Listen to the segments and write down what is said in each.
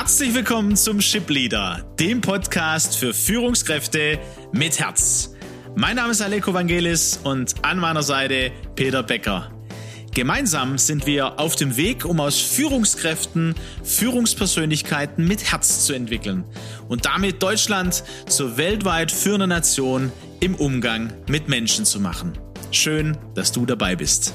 Herzlich willkommen zum Ship Leader, dem Podcast für Führungskräfte mit Herz. Mein Name ist Aleko Vangelis und an meiner Seite Peter Becker. Gemeinsam sind wir auf dem Weg, um aus Führungskräften Führungspersönlichkeiten mit Herz zu entwickeln und damit Deutschland zur weltweit führenden Nation im Umgang mit Menschen zu machen. Schön, dass du dabei bist.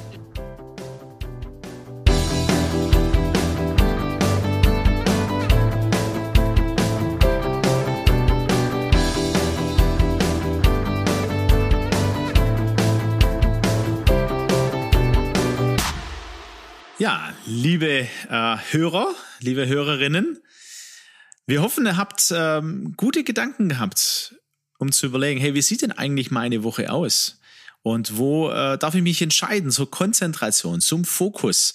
Ja, liebe äh, Hörer, liebe Hörerinnen, wir hoffen, ihr habt ähm, gute Gedanken gehabt, um zu überlegen, hey, wie sieht denn eigentlich meine Woche aus? Und wo äh, darf ich mich entscheiden zur Konzentration, zum Fokus?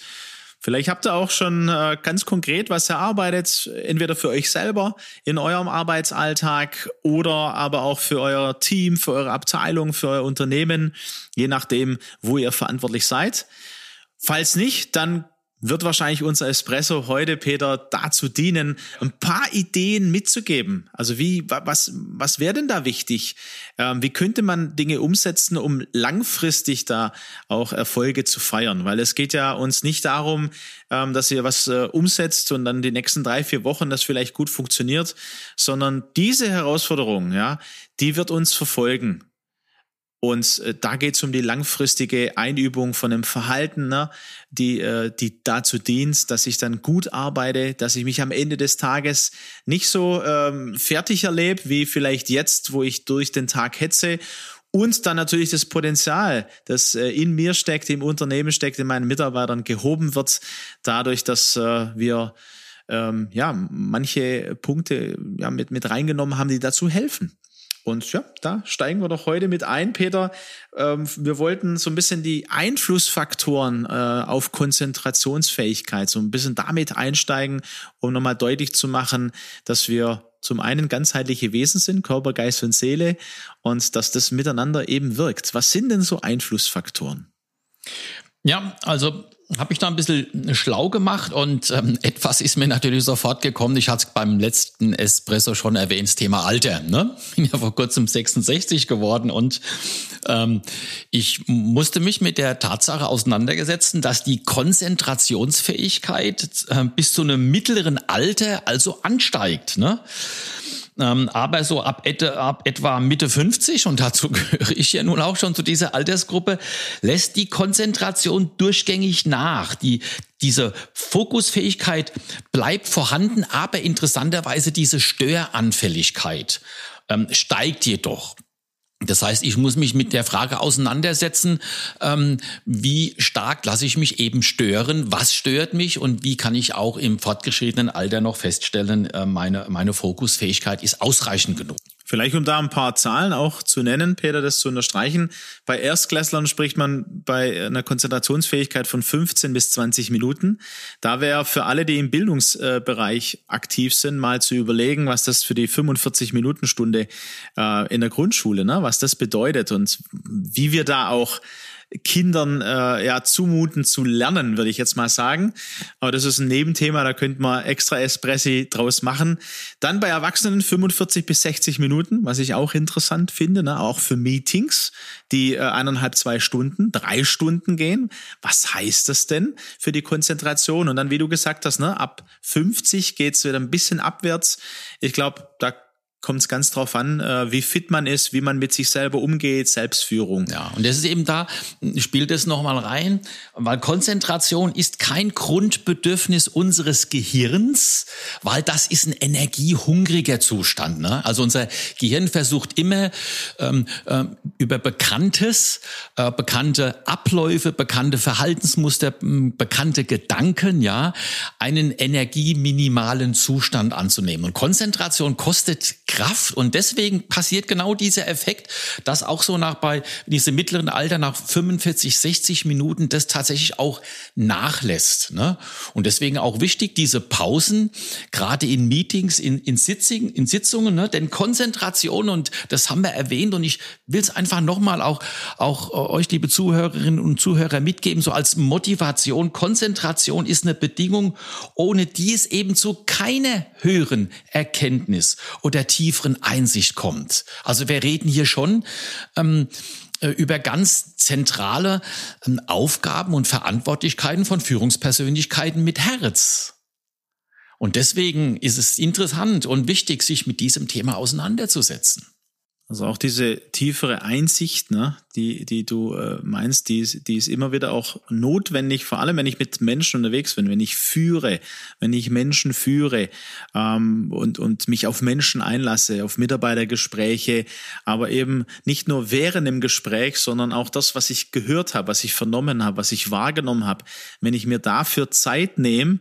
Vielleicht habt ihr auch schon äh, ganz konkret was erarbeitet, entweder für euch selber in eurem Arbeitsalltag oder aber auch für euer Team, für eure Abteilung, für euer Unternehmen, je nachdem, wo ihr verantwortlich seid. Falls nicht, dann wird wahrscheinlich unser Espresso heute, Peter, dazu dienen, ein paar Ideen mitzugeben. Also wie, was, was wäre denn da wichtig? Ähm, wie könnte man Dinge umsetzen, um langfristig da auch Erfolge zu feiern? Weil es geht ja uns nicht darum, ähm, dass ihr was äh, umsetzt und dann die nächsten drei, vier Wochen das vielleicht gut funktioniert, sondern diese Herausforderung, ja, die wird uns verfolgen. Und äh, da geht es um die langfristige Einübung von einem Verhalten, ne, die, äh, die dazu dient, dass ich dann gut arbeite, dass ich mich am Ende des Tages nicht so ähm, fertig erlebe, wie vielleicht jetzt, wo ich durch den Tag hetze. Und dann natürlich das Potenzial, das äh, in mir steckt, im Unternehmen steckt, in meinen Mitarbeitern gehoben wird, dadurch, dass äh, wir ähm, ja manche Punkte ja mit, mit reingenommen haben, die dazu helfen. Und ja, da steigen wir doch heute mit ein, Peter. Ähm, wir wollten so ein bisschen die Einflussfaktoren äh, auf Konzentrationsfähigkeit, so ein bisschen damit einsteigen, um nochmal deutlich zu machen, dass wir zum einen ganzheitliche Wesen sind, Körper, Geist und Seele, und dass das miteinander eben wirkt. Was sind denn so Einflussfaktoren? Ja, also habe ich da ein bisschen schlau gemacht und ähm, etwas ist mir natürlich sofort gekommen. Ich hatte es beim letzten Espresso schon erwähnt, das Thema Alter. Ne? Bin ja vor kurzem 66 geworden und ähm, ich musste mich mit der Tatsache auseinandergesetzen, dass die Konzentrationsfähigkeit äh, bis zu einem mittleren Alter also ansteigt. Ne? Ähm, aber so ab, et ab etwa Mitte 50, und dazu gehöre ich ja nun auch schon zu dieser Altersgruppe, lässt die Konzentration durchgängig nach. Die, diese Fokusfähigkeit bleibt vorhanden, aber interessanterweise diese Störanfälligkeit ähm, steigt jedoch. Das heißt, ich muss mich mit der Frage auseinandersetzen, ähm, wie stark lasse ich mich eben stören, was stört mich und wie kann ich auch im fortgeschrittenen Alter noch feststellen, äh, meine, meine Fokusfähigkeit ist ausreichend genug. Vielleicht um da ein paar Zahlen auch zu nennen, Peter, das zu unterstreichen. Bei Erstklässlern spricht man bei einer Konzentrationsfähigkeit von 15 bis 20 Minuten. Da wäre für alle, die im Bildungsbereich aktiv sind, mal zu überlegen, was das für die 45 Minuten Stunde äh, in der Grundschule, ne, was das bedeutet und wie wir da auch Kindern äh, ja zumuten zu lernen, würde ich jetzt mal sagen. Aber das ist ein Nebenthema, da könnte man extra Espressi draus machen. Dann bei Erwachsenen 45 bis 60 Minuten, was ich auch interessant finde, ne? auch für Meetings, die äh, eineinhalb, zwei Stunden, drei Stunden gehen. Was heißt das denn für die Konzentration? Und dann, wie du gesagt hast, ne, ab 50 geht's wieder ein bisschen abwärts. Ich glaube, da kommt es ganz drauf an, äh, wie fit man ist, wie man mit sich selber umgeht, Selbstführung. Ja, und das ist eben da, spielt es nochmal rein, weil Konzentration ist kein Grundbedürfnis unseres Gehirns, weil das ist ein energiehungriger Zustand. Ne? Also unser Gehirn versucht immer ähm, äh, über Bekanntes, äh, bekannte Abläufe, bekannte Verhaltensmuster, bekannte Gedanken, ja, einen energieminimalen Zustand anzunehmen. Und Konzentration kostet Kraft und deswegen passiert genau dieser Effekt, dass auch so nach bei diesem mittleren Alter nach 45, 60 Minuten das tatsächlich auch nachlässt. Ne? Und deswegen auch wichtig, diese Pausen, gerade in Meetings, in, in, Sitzungen, in Sitzungen, ne? denn Konzentration und das haben wir erwähnt und ich will es einfach nochmal auch, auch äh, euch, liebe Zuhörerinnen und Zuhörer, mitgeben, so als Motivation. Konzentration ist eine Bedingung, ohne die es eben zu keiner höheren Erkenntnis oder tieferen Einsicht kommt. Also wir reden hier schon ähm, äh, über ganz zentrale ähm, Aufgaben und Verantwortlichkeiten von Führungspersönlichkeiten mit Herz. Und deswegen ist es interessant und wichtig, sich mit diesem Thema auseinanderzusetzen. Also auch diese tiefere Einsicht, ne, die, die du äh, meinst, die ist, die ist immer wieder auch notwendig, vor allem wenn ich mit Menschen unterwegs bin, wenn ich führe, wenn ich Menschen führe ähm, und, und mich auf Menschen einlasse, auf Mitarbeitergespräche, aber eben nicht nur während dem Gespräch, sondern auch das, was ich gehört habe, was ich vernommen habe, was ich wahrgenommen habe. Wenn ich mir dafür Zeit nehme,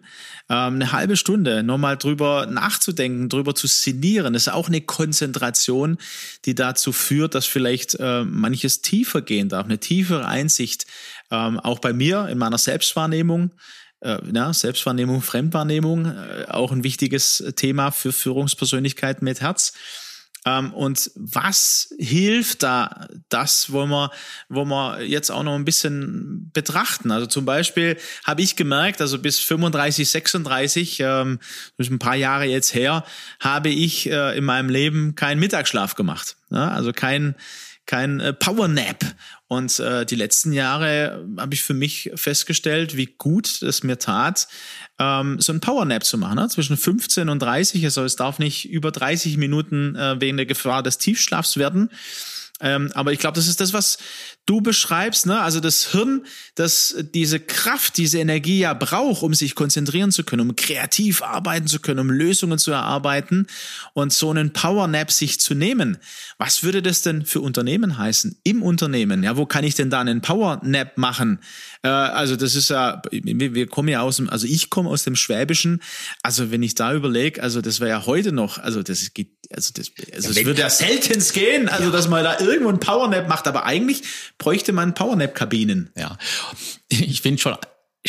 ähm, eine halbe Stunde nochmal drüber nachzudenken, drüber zu sinnieren, das ist auch eine Konzentration, die dazu führt, dass vielleicht äh, manches tiefer gehen darf, eine tiefere Einsicht, ähm, auch bei mir in meiner Selbstwahrnehmung. Äh, ja, Selbstwahrnehmung, Fremdwahrnehmung, äh, auch ein wichtiges Thema für Führungspersönlichkeiten mit Herz. Ähm, und was hilft da? Das wollen wir, wollen wir jetzt auch noch ein bisschen betrachten. Also zum Beispiel habe ich gemerkt, also bis 35, 36, ähm, das ist ein paar Jahre jetzt her, habe ich äh, in meinem Leben keinen Mittagsschlaf gemacht. Ja? Also kein, kein äh, Powernap. Und äh, die letzten Jahre habe ich für mich festgestellt, wie gut es mir tat, ähm, so ein Powernap zu machen, ne? zwischen 15 und 30. Also es darf nicht über 30 Minuten äh, wegen der Gefahr des Tiefschlafs werden. Ähm, aber ich glaube, das ist das, was du beschreibst, ne? Also das Hirn, das diese Kraft, diese Energie ja braucht, um sich konzentrieren zu können, um kreativ arbeiten zu können, um Lösungen zu erarbeiten und so einen Powernap sich zu nehmen. Was würde das denn für Unternehmen heißen? Im Unternehmen, ja, wo kann ich denn da einen Powernap machen? Äh, also das ist ja, wir kommen ja aus dem, also ich komme aus dem Schwäbischen. Also wenn ich da überlege, also das wäre ja heute noch, also das geht, also das, also es würde ja seltenst gehen, also ja. dass man da irgendwo einen Powernap macht, aber eigentlich bräuchte man Powernap-Kabinen. Ja, ich finde schon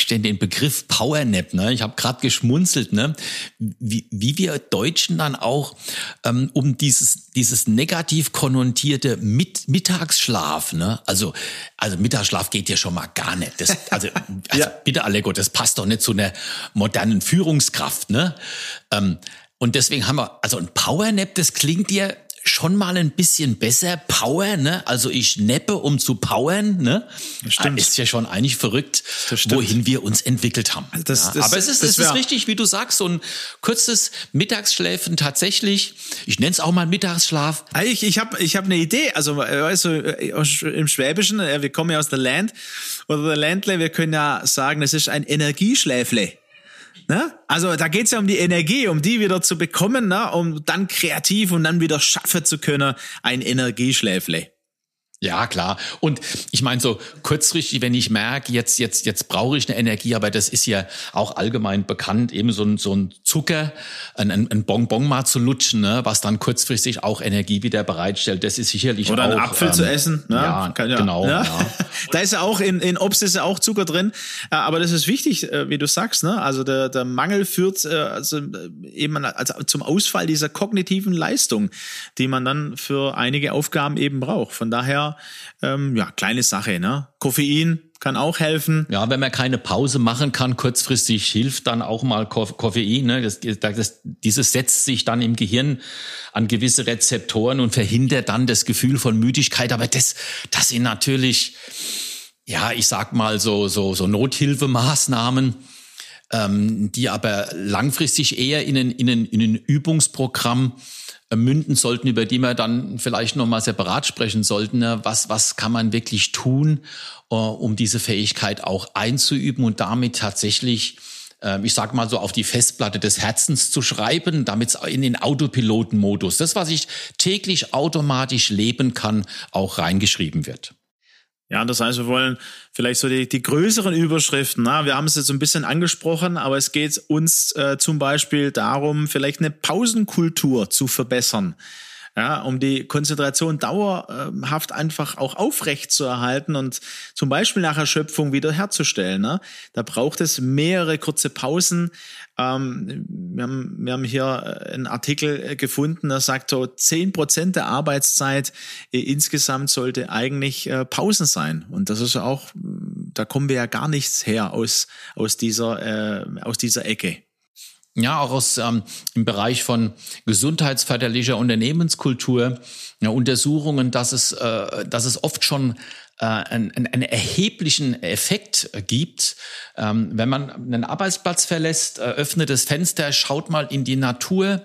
den Begriff Powernap, ne? Ich habe gerade geschmunzelt, ne? Wie, wie wir Deutschen dann auch ähm, um dieses dieses negativ konnotierte Mit Mittagsschlaf, ne? Also also Mittagsschlaf geht ja schon mal gar nicht. Das, also, also ja. bitte Allego, das passt doch nicht zu einer modernen Führungskraft, ne? Ähm, und deswegen haben wir also ein Powernap, das klingt dir schon mal ein bisschen besser. Power, ne? Also ich neppe, um zu powern, ne? Stimmt. Ist ja schon eigentlich verrückt, wohin wir uns entwickelt haben. Das, ja. das, Aber es ist, es ist richtig, wie du sagst, so ein kurzes Mittagsschläfen tatsächlich. Ich nenne es auch mal Mittagsschlaf. Ich, ich habe ich hab eine Idee. Also weißt du, im Schwäbischen, wir kommen ja aus der Land oder der Ländle, wir können ja sagen, es ist ein Energieschläfle. Ne? Also da geht's ja um die Energie, um die wieder zu bekommen, ne? um dann kreativ und dann wieder schaffen zu können, ein Energieschläfle. Ja, klar. Und ich meine, so kurzfristig, wenn ich merke, jetzt, jetzt, jetzt brauche ich eine Energie, aber das ist ja auch allgemein bekannt, eben so ein, so ein Zucker, ein, ein Bonbon mal zu lutschen, ne, was dann kurzfristig auch Energie wieder bereitstellt. Das ist sicherlich Oder auch. Oder einen Apfel ähm, zu essen, ne? Ja, ja genau. Ja. Ja. da ist ja auch in, in Obst ist ja auch Zucker drin. Aber das ist wichtig, äh, wie du sagst, ne? Also der, der Mangel führt äh, also äh, eben also zum Ausfall dieser kognitiven Leistung, die man dann für einige Aufgaben eben braucht. Von daher ähm, ja, kleine Sache, ne? Koffein kann auch helfen. Ja, wenn man keine Pause machen kann, kurzfristig hilft dann auch mal Koffein. Ne? Das, das, dieses setzt sich dann im Gehirn an gewisse Rezeptoren und verhindert dann das Gefühl von Müdigkeit. Aber das, das sind natürlich, ja, ich sag mal so, so, so Nothilfemaßnahmen ähm, die aber langfristig eher in ein, in ein, in ein Übungsprogramm münden sollten, über die wir dann vielleicht nochmal separat sprechen sollten. Ne? Was, was kann man wirklich tun, äh, um diese Fähigkeit auch einzuüben und damit tatsächlich ähm, ich sag mal so, auf die Festplatte des Herzens zu schreiben, damit es in den Autopilotenmodus, das, was ich täglich automatisch leben kann, auch reingeschrieben wird. Ja, das heißt, wir wollen vielleicht so die, die größeren Überschriften. Na? Wir haben es jetzt ein bisschen angesprochen, aber es geht uns äh, zum Beispiel darum, vielleicht eine Pausenkultur zu verbessern ja, um die Konzentration dauerhaft einfach auch aufrecht zu erhalten und zum Beispiel nach Erschöpfung wieder herzustellen. Ne? Da braucht es mehrere kurze Pausen. Ähm, wir, haben, wir haben hier einen Artikel gefunden, der sagt so, zehn Prozent der Arbeitszeit äh, insgesamt sollte eigentlich äh, Pausen sein. Und das ist auch, da kommen wir ja gar nichts her aus, aus, dieser, äh, aus dieser Ecke. Ja, auch aus ähm, im Bereich von gesundheitsförderlicher Unternehmenskultur ja, Untersuchungen, dass es, äh, dass es oft schon äh, einen, einen erheblichen Effekt gibt. Ähm, wenn man einen Arbeitsplatz verlässt, öffnet das Fenster, schaut mal in die Natur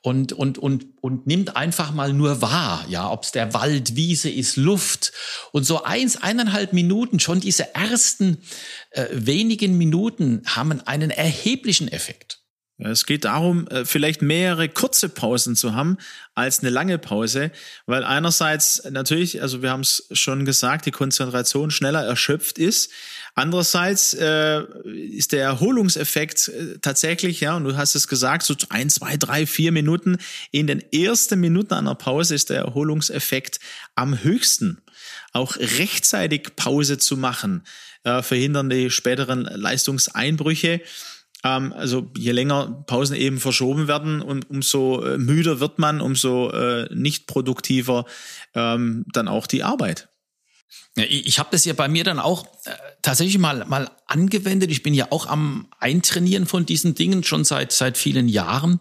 und, und, und, und nimmt einfach mal nur wahr, ja, ob es der Wald, Wiese ist, Luft. Und so eins, eineinhalb Minuten, schon diese ersten äh, wenigen Minuten haben einen erheblichen Effekt. Es geht darum, äh, vielleicht mehrere kurze Pausen zu haben als eine lange Pause, weil einerseits natürlich, also wir haben es schon gesagt, die Konzentration schneller erschöpft ist. Andererseits äh, ist der Erholungseffekt äh, tatsächlich, ja, und du hast es gesagt, so ein, zwei, drei, vier Minuten in den ersten Minuten einer Pause ist der Erholungseffekt am höchsten. Auch rechtzeitig Pause zu machen, äh, verhindern die späteren Leistungseinbrüche. Ähm, also je länger Pausen eben verschoben werden und umso äh, müder wird man, umso äh, nicht produktiver ähm, dann auch die Arbeit. Ja, ich habe das ja bei mir dann auch äh, tatsächlich mal mal angewendet. Ich bin ja auch am Eintrainieren von diesen Dingen schon seit seit vielen Jahren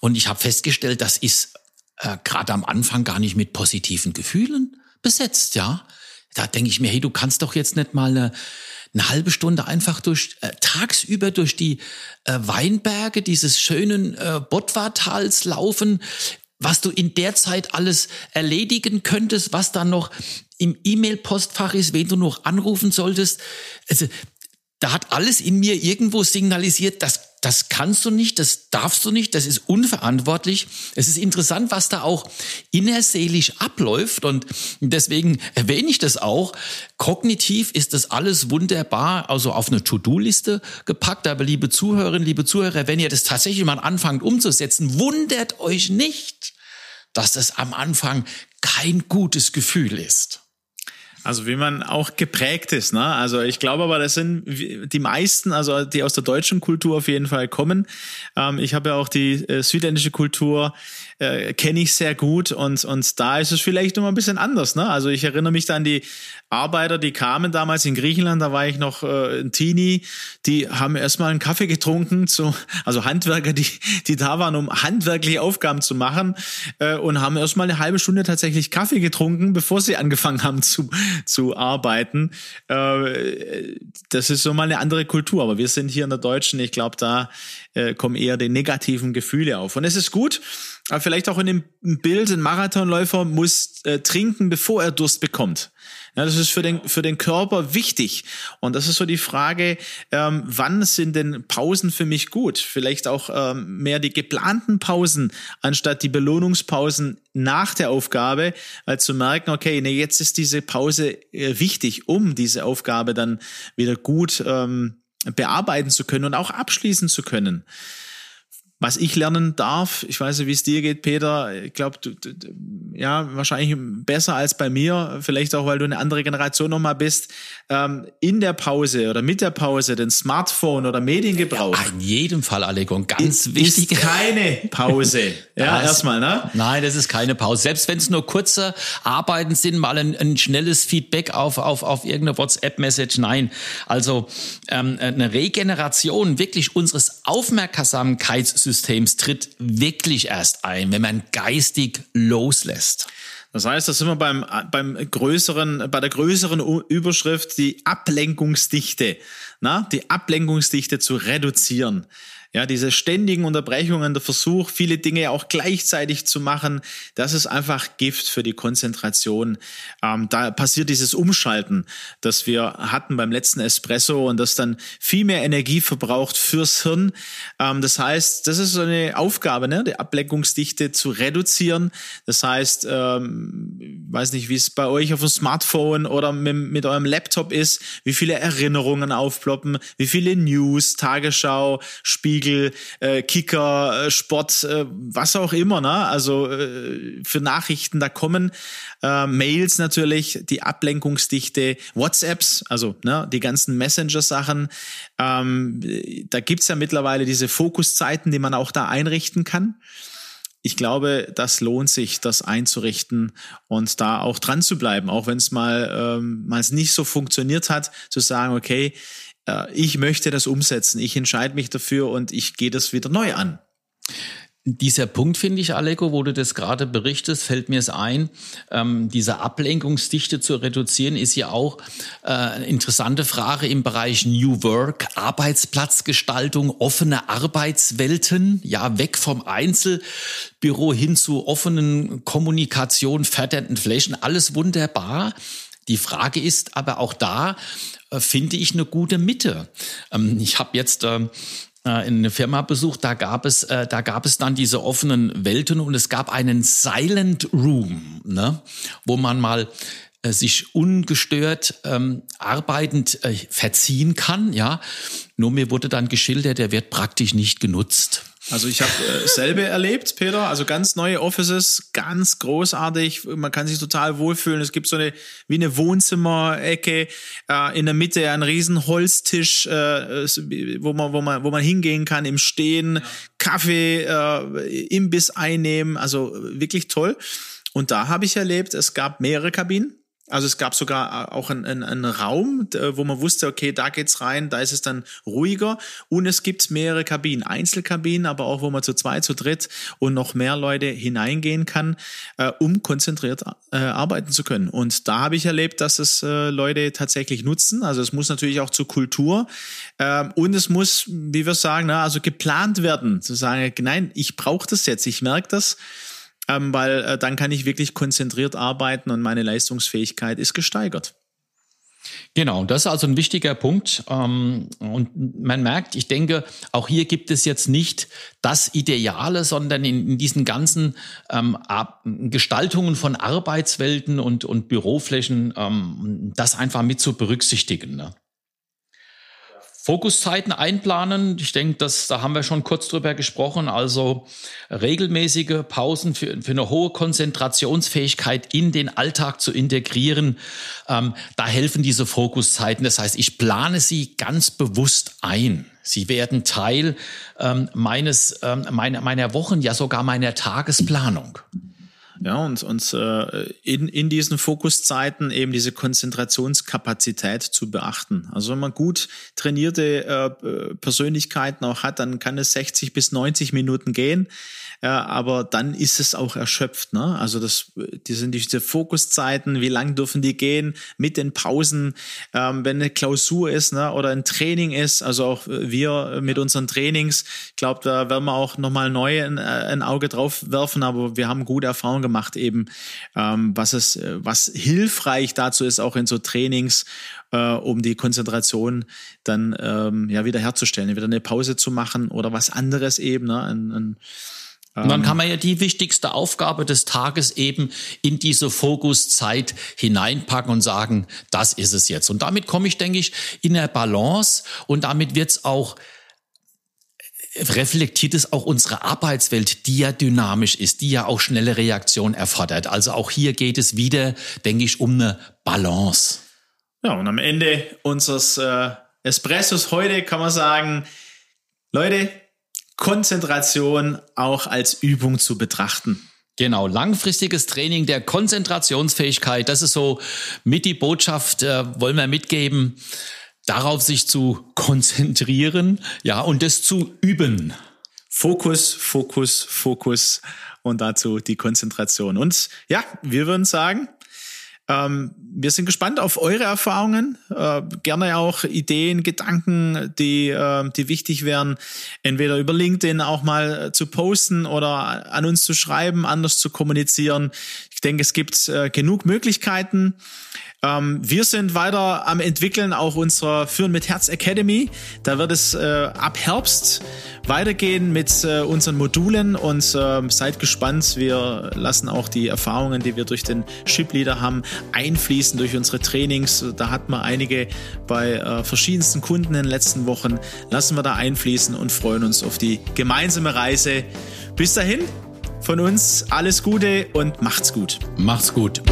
und ich habe festgestellt, das ist äh, gerade am Anfang gar nicht mit positiven Gefühlen besetzt. Ja, da denke ich mir, hey, du kannst doch jetzt nicht mal eine eine halbe Stunde einfach durch äh, tagsüber durch die äh, Weinberge dieses schönen äh, Bottwartals laufen, was du in der Zeit alles erledigen könntest, was dann noch im E-Mail-Postfach ist, wen du noch anrufen solltest. Also da hat alles in mir irgendwo signalisiert, das das kannst du nicht, das darfst du nicht, das ist unverantwortlich. Es ist interessant, was da auch innerseelisch abläuft und deswegen erwähne ich das auch. Kognitiv ist das alles wunderbar, also auf eine To-Do-Liste gepackt. Aber liebe Zuhörerinnen, liebe Zuhörer, wenn ihr das tatsächlich mal anfangt umzusetzen, wundert euch nicht, dass das am Anfang kein gutes Gefühl ist. Also wie man auch geprägt ist, ne? Also ich glaube aber, das sind die meisten, also die aus der deutschen Kultur auf jeden Fall kommen. Ähm, ich habe ja auch die äh, südländische Kultur äh, kenne ich sehr gut und und da ist es vielleicht noch ein bisschen anders, ne? Also ich erinnere mich da an die Arbeiter, die kamen damals in Griechenland, da war ich noch äh, ein Teenie, die haben erstmal einen Kaffee getrunken, zu, also Handwerker, die, die da waren, um handwerkliche Aufgaben zu machen äh, und haben erstmal eine halbe Stunde tatsächlich Kaffee getrunken, bevor sie angefangen haben zu, zu arbeiten. Äh, das ist so mal eine andere Kultur, aber wir sind hier in der Deutschen, ich glaube, da äh, kommen eher die negativen Gefühle auf. Und es ist gut, aber vielleicht auch in dem Bild, ein Marathonläufer muss äh, trinken, bevor er Durst bekommt. Ja, das ist für den, für den Körper wichtig. Und das ist so die Frage, ähm, wann sind denn Pausen für mich gut? Vielleicht auch ähm, mehr die geplanten Pausen, anstatt die Belohnungspausen nach der Aufgabe, weil zu merken, okay, nee, jetzt ist diese Pause äh, wichtig, um diese Aufgabe dann wieder gut ähm, bearbeiten zu können und auch abschließen zu können was ich lernen darf, ich weiß nicht, wie es dir geht, Peter, ich glaube, ja, wahrscheinlich besser als bei mir, vielleicht auch, weil du eine andere Generation nochmal bist, ähm, in der Pause oder mit der Pause den Smartphone oder Mediengebrauch. Ja, in jedem Fall, Allegon, ganz ist, wichtig. Ist keine Pause. ja, erstmal, ne? Nein, das ist keine Pause. Selbst wenn es nur kurze Arbeiten sind, mal ein, ein schnelles Feedback auf, auf, auf irgendeine WhatsApp-Message, nein. Also ähm, eine Regeneration wirklich unseres Aufmerksamkeitssystems Systems tritt wirklich erst ein, wenn man geistig loslässt. Das heißt, da sind wir beim, beim größeren, bei der größeren Überschrift, die Ablenkungsdichte, na, die Ablenkungsdichte zu reduzieren. Ja, diese ständigen Unterbrechungen, der Versuch, viele Dinge auch gleichzeitig zu machen, das ist einfach Gift für die Konzentration. Ähm, da passiert dieses Umschalten, das wir hatten beim letzten Espresso und das dann viel mehr Energie verbraucht fürs Hirn. Ähm, das heißt, das ist so eine Aufgabe, ne, die Ablenkungsdichte zu reduzieren. Das heißt, ähm, weiß nicht, wie es bei euch auf dem Smartphone oder mit, mit eurem Laptop ist, wie viele Erinnerungen aufploppen, wie viele News, Tagesschau, Spiegel, äh, Kicker, äh, Sport, äh, was auch immer, ne? Also äh, für Nachrichten da kommen äh, Mails natürlich, die Ablenkungsdichte, WhatsApps, also ne, die ganzen Messenger-Sachen. Ähm, da gibt's ja mittlerweile diese Fokuszeiten, die man auch da einrichten kann ich glaube, das lohnt sich, das einzurichten und da auch dran zu bleiben, auch wenn es mal ähm, nicht so funktioniert hat, zu sagen, okay, äh, ich möchte das umsetzen, ich entscheide mich dafür und ich gehe das wieder neu an. Dieser Punkt finde ich, Aleko, wo du das gerade berichtest, fällt mir es ein, ähm, diese Ablenkungsdichte zu reduzieren, ist ja auch äh, eine interessante Frage im Bereich New Work, Arbeitsplatzgestaltung, offene Arbeitswelten, ja, weg vom Einzelbüro hin zu offenen Kommunikation, fördernden Flächen, alles wunderbar. Die Frage ist aber auch da, äh, finde ich eine gute Mitte. Ähm, ich habe jetzt äh, äh, in eine Firma besucht, da gab es, äh, da gab es dann diese offenen Welten und es gab einen Silent Room, ne, wo man mal äh, sich ungestört ähm, arbeitend äh, verziehen kann, ja. Nur mir wurde dann geschildert, der wird praktisch nicht genutzt. Also ich habe äh, selber erlebt, Peter, also ganz neue Offices, ganz großartig, man kann sich total wohlfühlen. Es gibt so eine wie eine Wohnzimmerecke, äh, in der Mitte ein riesen Holztisch, äh, wo man wo man wo man hingehen kann im Stehen, Kaffee, äh, Imbiss einnehmen, also wirklich toll. Und da habe ich erlebt, es gab mehrere Kabinen also es gab sogar äh, auch einen, einen, einen Raum, wo man wusste, okay, da geht's rein, da ist es dann ruhiger. Und es gibt mehrere Kabinen, Einzelkabinen, aber auch, wo man zu zwei, zu dritt und noch mehr Leute hineingehen kann, äh, um konzentriert äh, arbeiten zu können. Und da habe ich erlebt, dass es äh, Leute tatsächlich nutzen. Also es muss natürlich auch zur Kultur äh, und es muss, wie wir sagen, na, also geplant werden, zu sagen, nein, ich brauche das jetzt, ich merke das ähm, weil äh, dann kann ich wirklich konzentriert arbeiten und meine Leistungsfähigkeit ist gesteigert. Genau, das ist also ein wichtiger Punkt. Ähm, und man merkt, ich denke, auch hier gibt es jetzt nicht das Ideale, sondern in, diesen ganzen ähm, Gestaltungen von Arbeitswelten und, und Büroflächen ähm, das einfach mit zu berücksichtigen. Fokuszeiten einplanen. Ich denke, dass, da haben wir schon kurz drüber gesprochen. Also regelmäßige Pausen für, für eine hohe Konzentrationsfähigkeit in den Alltag zu integrieren. Ähm, da helfen diese Fokuszeiten. Das heißt, ich plane sie ganz bewusst ein. Sie werden Teil ähm, meines, ähm, meiner, meiner Wochen, ja sogar meiner Tagesplanung. Ja, und, und äh, in, in diesen Fokuszeiten eben diese Konzentrationskapazität zu beachten. Also wenn man gut trainierte äh, Persönlichkeiten auch hat, dann kann es 60 bis 90 Minuten gehen ja, aber dann ist es auch erschöpft. Ne? Also das, die sind diese Fokuszeiten, wie lang dürfen die gehen mit den Pausen, ähm, wenn eine Klausur ist ne? oder ein Training ist, also auch wir mit unseren Trainings, ich glaube, da werden wir auch nochmal neu ein, ein, Auge drauf werfen, aber wir haben gute Erfahrungen gemacht eben, ähm, was es, was hilfreich dazu ist, auch in so Trainings, äh, um die Konzentration dann ähm, ja wieder herzustellen, wieder eine Pause zu machen oder was anderes eben, ne? ein, ein und dann ähm. kann man ja die wichtigste Aufgabe des Tages eben in diese Fokuszeit hineinpacken und sagen, das ist es jetzt. Und damit komme ich, denke ich, in der Balance und damit wird es auch reflektiert es auch unsere Arbeitswelt, die ja dynamisch ist, die ja auch schnelle Reaktion erfordert. Also auch hier geht es wieder, denke ich, um eine Balance. Ja, und am Ende unseres äh, Espressos heute kann man sagen, Leute, Konzentration auch als Übung zu betrachten. Genau, langfristiges Training der Konzentrationsfähigkeit, das ist so mit die Botschaft, äh, wollen wir mitgeben, darauf sich zu konzentrieren, ja, und das zu üben. Fokus, Fokus, Fokus und dazu die Konzentration. Und ja, wir würden sagen, Ähm, wir sind gespannt auf eure Erfahrungen. Äh, gerne auch Ideen, Gedanken, die, äh, die wichtig wären, entweder über LinkedIn auch mal zu posten oder an uns zu schreiben, anders zu kommunizieren. Ich denke, es gibt äh, genug Möglichkeiten. Ähm, wir sind weiter am entwickeln, auch unserer Führen mit Herz Academy. Da wird es äh, ab Herbst weitergehen mit äh, unseren Modulen und äh, seid gespannt. Wir lassen auch die Erfahrungen, die wir durch den Ship Leader haben, einfließen durch unsere Trainings. Da hatten wir einige bei äh, verschiedensten Kunden in den letzten Wochen. Lassen wir da einfließen und freuen uns auf die gemeinsame Reise. Bis dahin, von uns alles Gute und macht's gut. Macht's gut.